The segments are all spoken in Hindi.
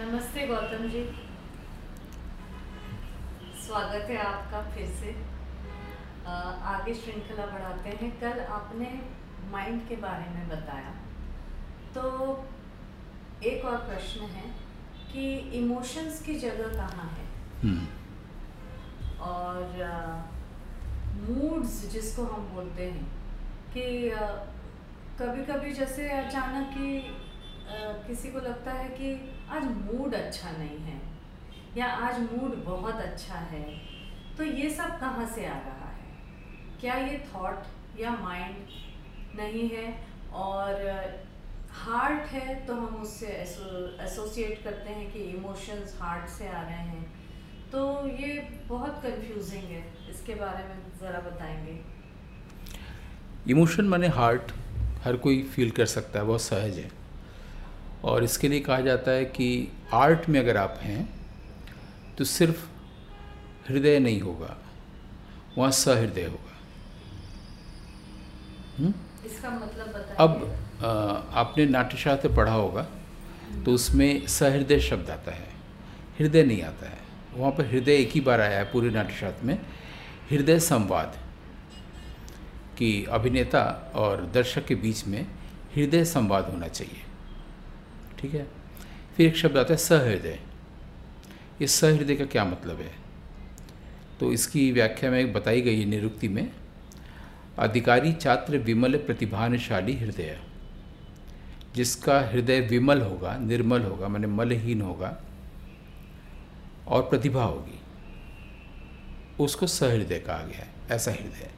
नमस्ते गौतम जी। स्वागत है आपका फिर से। आगे श्रृंखला बढ़ाते हैं। कल आपने माइंड के बारे में बताया। तो एक और प्रश्न है कि इमोशंस की जगह कहाँ है? हम्म, और मूड्स जिसको हम बोलते हैं कि कभी कभी जैसे अचानक ही किसी को लगता है कि आज मूड अच्छा नहीं है, या आज मूड बहुत अच्छा है तो ये सब कहाँ से आ रहा है? क्या ये थॉट या माइंड नहीं है? और हार्ट है तो हम उससे एसोसिएट करते हैं कि इमोशंस हार्ट से आ रहे हैं। तो ये बहुत कंफ्यूजिंग है, इसके बारे में ज़रा बताएँगे। इमोशन माने हार्ट हर कोई फील कर सकता है, बहुत सहज है। और इसके लिए कहा जाता है कि आर्ट में अगर आप हैं तो सिर्फ़ हृदय नहीं होगा वहाँ सहृदय होगा। हम्म? इसका मतलब अब अ, आपने नाट्यशास्त्र पढ़ा होगा तो उसमें सहृदय शब्द आता है हृदय नहीं आता है। वहाँ पर हृदय एक ही बार आया है पूरे नाट्यशास्त्र में हृदय संवाद कि अभिनेता और दर्शक के बीच में हृदय संवाद होना चाहिए। ठीक है? फिर एक शब्द आता है सहृदय। ये सहृदय का क्या मतलब है? तो इसकी व्याख्या में बताई गई है निरुक्ति में, अधिकारी छात्र विमल प्रतिभानशाली हृदय। जिसका हृदय विमल होगा, निर्मल होगा, माने मलहीन होगा, और प्रतिभा होगी, उसको सहृदय कहा गया है, ऐसा हृदय।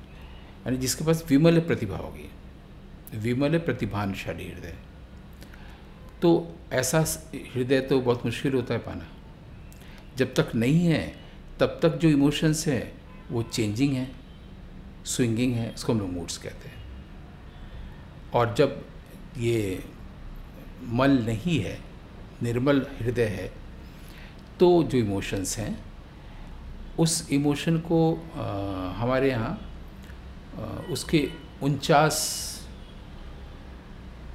यानी जिसके पास विमल प्रतिभा होगी, विमल प्रतिभानशाली हृदय। तो ऐसा हृदय तो बहुत मुश्किल होता है पाना। जब तक नहीं है तब तक जो इमोशंस हैं वो चेंजिंग है स्विंगिंग है इसको हम लोग मूड्स कहते हैं। और जब ये मल नहीं है निर्मल हृदय है तो जो इमोशंस हैं उस इमोशन को आ, हमारे यहाँ उसके उनचास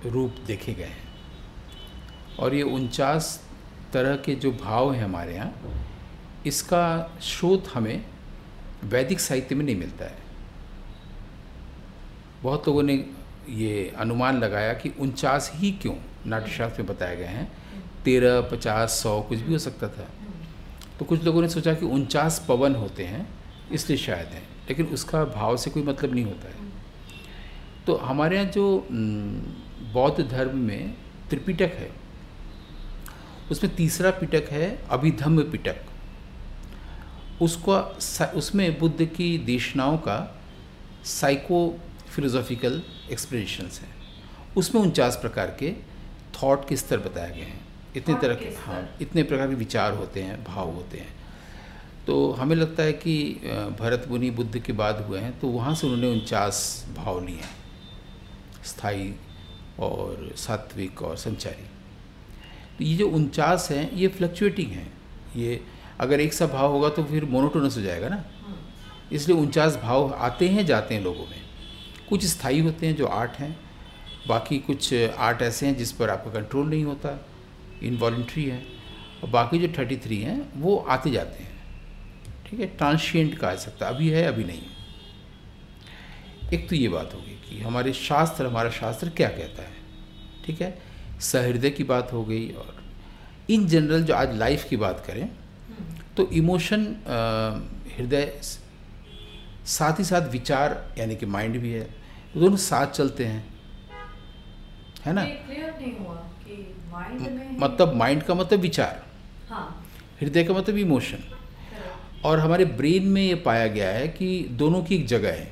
रूप देखे गए हैं। और ये उनचास तरह के जो भाव हैं हमारे यहाँ, इसका स्रोत हमें वैदिक साहित्य में नहीं मिलता है। बहुत लोगों ने ये अनुमान लगाया कि उनचास ही क्यों? नाट्यशास्त्र में बताए गए हैं। तेरह, पचास, सौ, कुछ भी हो सकता था। तो कुछ लोगों ने सोचा कि उनचास पवन होते हैं, इसलिए शायद हैं, लेकिन उसका भाव से कोई मतलब नहीं होता है। तो हमारे यहाँ जो बौद्ध धर्म में त्रिपिटक है उसमें तीसरा पिटक है अभिधम्म पिटक। उसको उसमें बुद्ध की देशनाओं का साइको फिलोसॉफिकल एक्सप्रेशंस हैं। उसमें उनचास प्रकार के थॉट के स्तर बताए गए हैं। इतने तरह के हाँ इतने प्रकार के विचार होते हैं भाव होते हैं। तो हमें लगता है कि भरत मुनि बुद्ध के बाद हुए हैं तो वहाँ से उन्होंने उनचास भाव लिए हैं। स्थायी और सात्विक और संचारी। तो ये जो उनचास हैं, ये फ्लक्चुएटिंग हैं। ये अगर एक सा भाव होगा तो फिर मोनोटोनस हो जाएगा ना। इसलिए उनचास भाव आते हैं, जाते हैं लोगों में। कुछ स्थायी होते हैं जो आर्ट हैं, बाकी कुछ आर्ट ऐसे हैं जिस पर आपका कंट्रोल नहीं होता इनवॉल्ट्री है। और बाकी जो थर्टी थ्री हैं, वो आते जाते हैं। ठीक है? ट्रांशिएंट कहा जा सकता अभी है, अभी नहीं एक तो ये बात होगी कि हमारे शास्त्र, हमारा शास्त्र क्या कहता है? ठीक है? सहृदय की बात हो गई और इन जनरल जो आज लाइफ की बात करें तो इमोशन हृदय साथ ही साथ विचार यानी कि माइंड भी है दोनों साथ चलते हैं। है ना? मतलब माइंड का मतलब विचार। हाँ। हृदय का मतलब इमोशन और हमारे ब्रेन में ये पाया गया है कि दोनों की एक जगह है।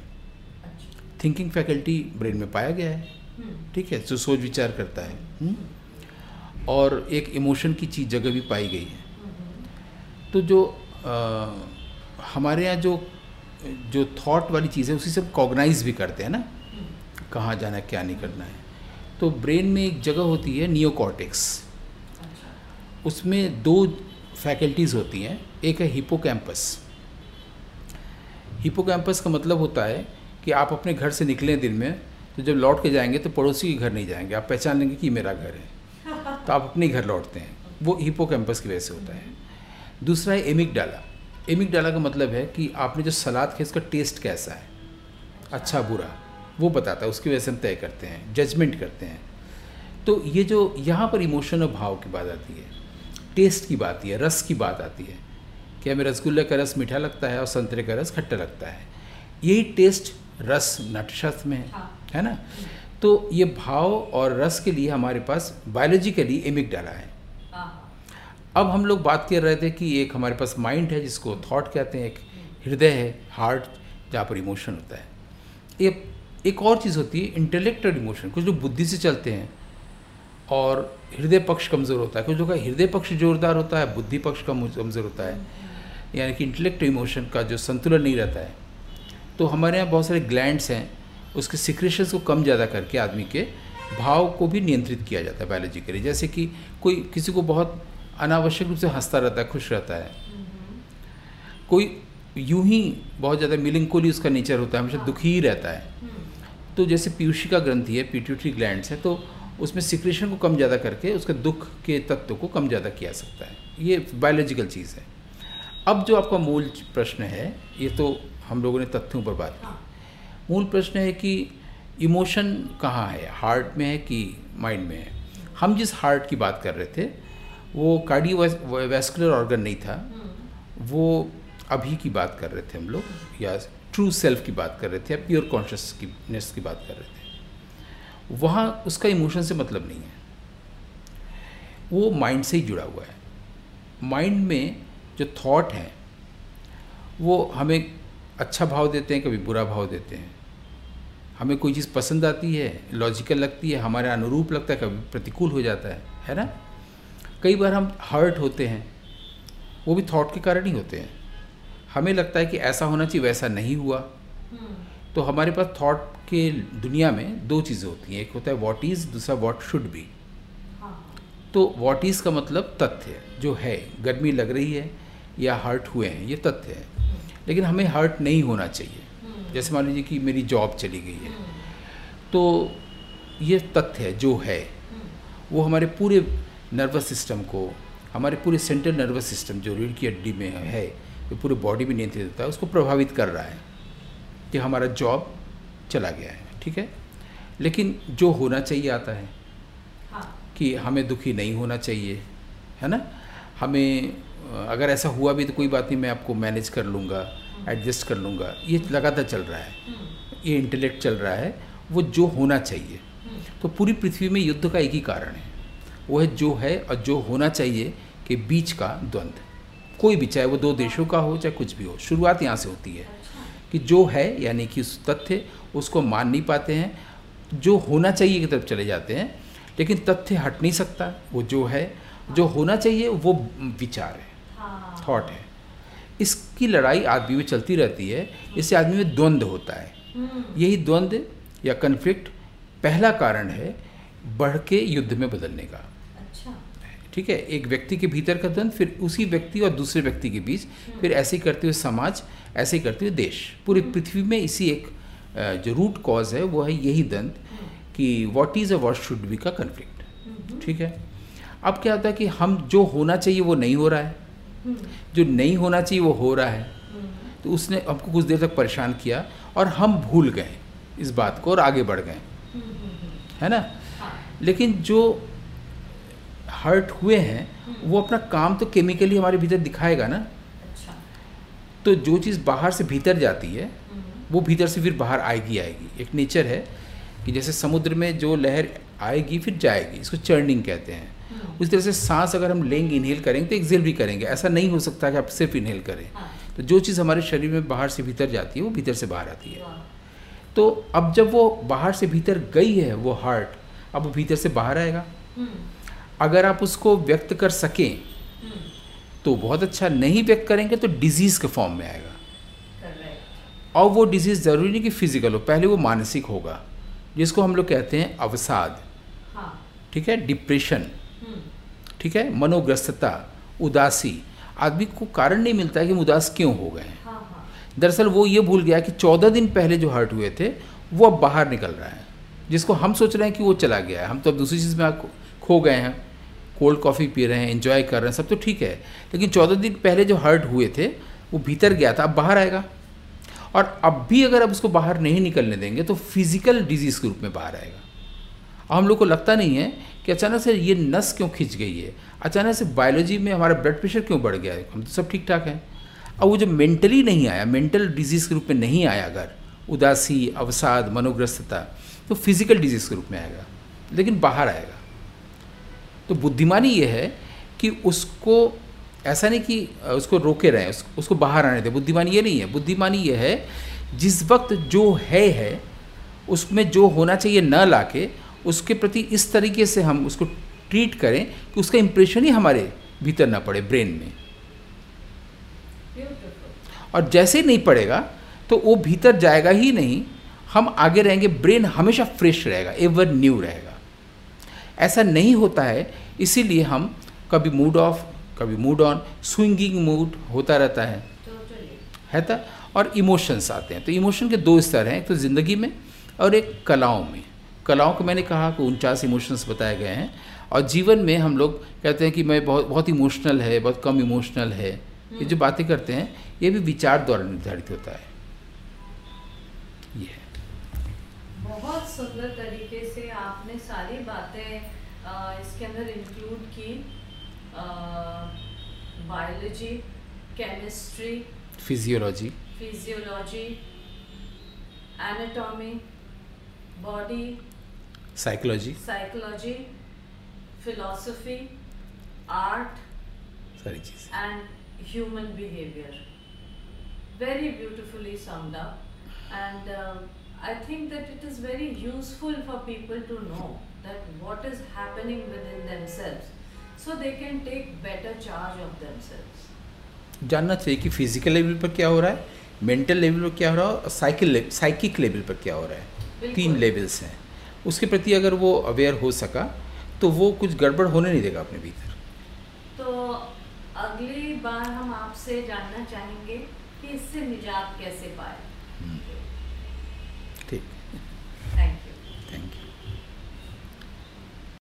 थिंकिंग फैकल्टी ब्रेन में पाया गया है। ठीक है? जो सोच विचार करता है। हम्म? और एक इमोशन की चीज़ जगह भी पाई गई है। तो जो आ, हमारे यहाँ जो जो थॉट वाली चीज़ है उसी से कॉग्नाइज भी करते हैं ना? कहाँ जाना है क्या नहीं करना है। तो ब्रेन में एक जगह होती है नियोकॉर्टेक्स उसमें दो फैकल्टीज़ होती हैं। एक है हिपोकैम्पस हिपोकैम्पस का मतलब होता है कि आप अपने घर से निकलें दिन में तो जब लौट के जाएँगे तो पड़ोसी के घर नहीं जाएँगे। आप पहचान लेंगे कि मेरा घर है। तो आप अपने घर लौटते हैं। वो हिपोकैम्पस की वजह से होता है। दूसरा है एमिक डाला एमिक डाला का मतलब है कि आपने जो सलाद खाई, उसका टेस्ट कैसा है? अच्छा बुरा। वो बताता है। उसकी वजह से हम तय करते हैं जजमेंट करते हैं। तो ये जो यहाँ पर इमोशन और भाव की बात आती है टेस्ट की बात है, रस की बात आती है, कि हमें रसगुल्ले का रस मीठा लगता है और संतरे का रस खट्टा लगता है। यही टेस्ट रस नाट्यशास्त्र में है। हाँ। ना? तो ये भाव और रस के लिए हमारे पास बायोलॉजिकली एमिक डाला है। हाँ। अब हम लोग बात कर रहे थे कि एक हमारे पास माइंड है जिसको थॉट कहते हैं एक हृदय है हार्ट जहाँ पर इमोशन होता है। ये एक और चीज़ होती है इंटेलेक्ट और इमोशन कुछ लोग बुद्धि से चलते हैं और हृदय पक्ष कमज़ोर होता है। कुछ लोग का हृदय पक्ष जोरदार होता है बुद्धि पक्ष कम कमज़ोर होता है। यानी कि इंटेलेक्ट इमोशन का जो संतुलन नहीं रहता है। तो हमारे यहाँ बहुत सारे ग्लैंड्स हैं उसके सिक्रेशंस को कम ज़्यादा करके आदमी के भाव को भी नियंत्रित किया जाता है बायोलॉजिकली जैसे कि कोई किसी को बहुत अनावश्यक रूप से हंसता रहता है खुश रहता है। कोई यूँ ही बहुत ज़्यादा मिलिंकोली उसका नेचर होता है हमेशा दुखी ही रहता है। तो जैसे पीयूषी का ग्रंथि है पीट्यूटरी ग्लैंड्स है तो उसमें सिक्रेशन को कम ज़्यादा करके उसके दुख के तत्व को कम ज़्यादा किया सकता है। ये बायोलॉजिकल चीज़ है। अब जो आपका मूल प्रश्न है ये तो हम लोगों ने तथ्यों पर बात की। हाँ। मूल प्रश्न है कि इमोशन कहाँ है? हार्ट में है कि माइंड में है? हम जिस हार्ट की बात कर रहे थे, वो कार्डियो कार्डियोवैस्कुलर ऑर्गन नहीं था। वो अभी की बात कर रहे थे हम लोग, या ट्रू सेल्फ की बात कर रहे थे, या प्योर कॉन्शियसनेस की बात कर रहे थे। वहाँ उसका इमोशन से मतलब नहीं है। वो माइंड से ही जुड़ा हुआ है। माइंड में जो थॉट है, वो हमें अच्छा भाव देते हैं कभी बुरा भाव देते हैं। हमें कोई चीज़ पसंद आती है लॉजिकल लगती है हमारे अनुरूप लगता है कभी प्रतिकूल हो जाता है है ना? कई बार हम हर्ट होते हैं वो भी थॉट के कारण ही होते हैं। हमें लगता है कि ऐसा होना चाहिए वैसा नहीं हुआ। तो हमारे पास थॉट के दुनिया में दो चीज़ें होती हैं एक होता है वॉट इज़ दूसरा वॉट शुड बी तो वॉट इज़ का मतलब तथ्य जो है गर्मी लग रही है या हर्ट हुए हैं ये तथ्य है। लेकिन हमें हर्ट नहीं होना चाहिए। जैसे मान लीजिए कि मेरी जॉब चली गई है। तो ये तथ्य है जो है वो हमारे पूरे नर्वस सिस्टम को हमारे पूरे सेंट्रल नर्वस सिस्टम जो रीढ़ की हड्डी में है जो पूरे बॉडी में नियंत्रित होता है उसको प्रभावित कर रहा है कि हमारा जॉब चला गया है ठीक है? लेकिन जो होना चाहिए आता है हाँ। कि हमें दुखी नहीं होना चाहिए है ना? हमें अगर ऐसा हुआ भी तो कोई बात नहीं, मैं आपको मैनेज कर लूँगा एडजस्ट कर लूँगा। ये लगातार चल रहा है। ये इंटेलेक्ट चल रहा है। वो जो होना चाहिए। तो पूरी पृथ्वी में युद्ध का एक ही कारण है। वो है जो है और जो होना चाहिए के बीच का द्वंद्व कोई भी, चाहे वो दो देशों का हो, चाहे कुछ भी हो, शुरुआत यहाँ से होती है। कि जो है, यानी कि उस तथ्य, उसको मान नहीं पाते हैं। जो होना चाहिए की तरफ़ चले जाते हैं, लेकिन तथ्य हट नहीं सकता। वो जो है, जो होना चाहिए, वो विचार है। थॉट है। इसकी लड़ाई आदमी में चलती रहती है इससे आदमी में द्वंद्व होता है। हम्म, यही द्वंद्व या कन्फ्लिक्ट पहला कारण है बढ़ के युद्ध में बदलने का। अच्छा। ठीक है एक व्यक्ति के भीतर का द्वंद्व फिर उसी व्यक्ति और दूसरे व्यक्ति के बीच फिर ऐसे ही करते हुए समाज ऐसे ही करते हुए देश। पूरी पृथ्वी में इसी एक जो रूट कॉज है वो है यही द्वंद्व कि what is a what should be का कन्फ्लिक्ट ठीक है? अब क्या होता है कि हम जो होना चाहिए वो नहीं हो रहा है। जो नहीं होना चाहिए वो हो रहा है। तो उसने हमको कुछ देर तक परेशान किया और हम भूल गए इस बात को और आगे बढ़ गए। है ना? लेकिन जो हर्ट हुए हैं वो अपना काम तो केमिकली हमारे भीतर दिखाएगा ना। अच्छा। तो जो चीज़ बाहर से भीतर जाती है वो भीतर से फिर बाहर आएगी आएगी। एक नेचर है कि जैसे समुद्र में जो लहर आएगी फिर जाएगी। इसको चर्निंग कहते हैं। उस तरह से सांस अगर हम लेंगे इनहेल करेंगे तो एक्सेल भी करेंगे। ऐसा नहीं हो सकता कि आप सिर्फ़ इनहेल करें। हाँ। तो जो चीज़ हमारे शरीर में बाहर से भीतर जाती है वो भीतर से बाहर आती है। तो अब जब वो बाहर से भीतर गई है वो हार्ट अब वो भीतर से बाहर आएगा। हम्म, अगर आप उसको व्यक्त कर सकें हम्म, तो बहुत अच्छा। नहीं व्यक्त करेंगे तो डिज़ीज़ के फॉर्म में आएगा। और वो डिज़ीज़ ज़रूरी नहीं कि फ़िज़िकल हो पहले वो मानसिक होगा। जिसको हम लोग कहते हैं अवसाद। हाँ। ठीक है? डिप्रेशन ठीक है? मनोग्रस्तता उदासी आदमी को कारण नहीं मिलता है कि हम उदास क्यों हो गए हैं। हाँ हाँ। दरअसल वो ये भूल गया कि चौदह दिन पहले जो हर्ट हुए थे वो अब बाहर निकल रहा है। जिसको हम सोच रहे हैं कि वो चला गया है। हम तो अब दूसरी चीज़ में खो गए हैं। कोल्ड कॉफ़ी पी रहे हैं एंजॉय कर रहे हैं सब तो ठीक है। लेकिन चौदह दिन पहले जो हर्ट हुए थे वो भीतर गया था अब बाहर आएगा। और अब भी अगर अब उसको बाहर नहीं निकलने देंगे तो फ़िज़िकल डिज़ीज़ के रूप में बाहर आएगा। अब हम लोग को लगता नहीं है कि अचानक से ये नस क्यों खिंच गई है? अचानक से बायोलॉजी में हमारा ब्लड प्रेशर क्यों बढ़ गया है? हम तो सब ठीक ठाक हैं। अब वो जो मेंटली नहीं आया मेंटल डिज़ीज़ के रूप में नहीं आया अगर उदासी अवसाद मनोग्रस्तता तो फ़िज़िकल डिज़ीज़ के रूप में आएगा लेकिन बाहर आएगा। तो बुद्धिमानी ये है कि उसको ऐसा नहीं कि उसको रोके रहें उस, उसको बाहर आने दें बुद्धिमानी ये नहीं है। बुद्धिमानी ये है जिस वक्त जो है है उसमें जो होना चाहिए न लाके उसके प्रति इस तरीके से हम उसको ट्रीट करें कि उसका इम्प्रेशन ही हमारे भीतर ना पड़े ब्रेन में। और जैसे ही नहीं पड़ेगा तो वो भीतर जाएगा ही नहीं। हम आगे रहेंगे ब्रेन हमेशा फ्रेश रहेगा एवर न्यू रहेगा। ऐसा नहीं होता है, इसीलिए हम कभी मूड ऑफ़ कभी मूड ऑन स्विंगिंग मूड होता रहता है। है था और इमोशंस आते हैं। तो इमोशन के दो स्तर हैं, एक तो ज़िंदगी में और एक कलाओं में। कलाओं को मैंने कहा कि उनचास इमोशंस बताए गए हैं। और जीवन में हम लोग कहते हैं कि मैं बहुत बहुत इमोशनल है बहुत कम इमोशनल है। ये जो बातें करते हैं ये भी विचार द्वारा निर्धारित होता है। ये बहुत सुंदर तरीके से आपने सारी बातें इसके अंदर इंक्लूड की। Biology chemistry physiology physiology anatomy body psychology psychology philosophy art सारी चीज़ and human behaviour very beautifully summed and I think that it is very useful for people to know that what is happening within themselves so they can take better charge of themselves जानना चाहिए कि फ़िज़िकल लेवल पर क्या हो रहा है मेंटल लेवल पर क्या हो रहा है और साइकिल साइकिक लेवल पर क्या हो रहा है। तीन लेवल्स हैं। उसके प्रति अगर वो अवेयर हो सका तो वो कुछ गड़बड़ होने नहीं देगा अपने भीतर। तो अगली बार हम आपसे जानना चाहेंगे कि इससे निजात कैसे पाए?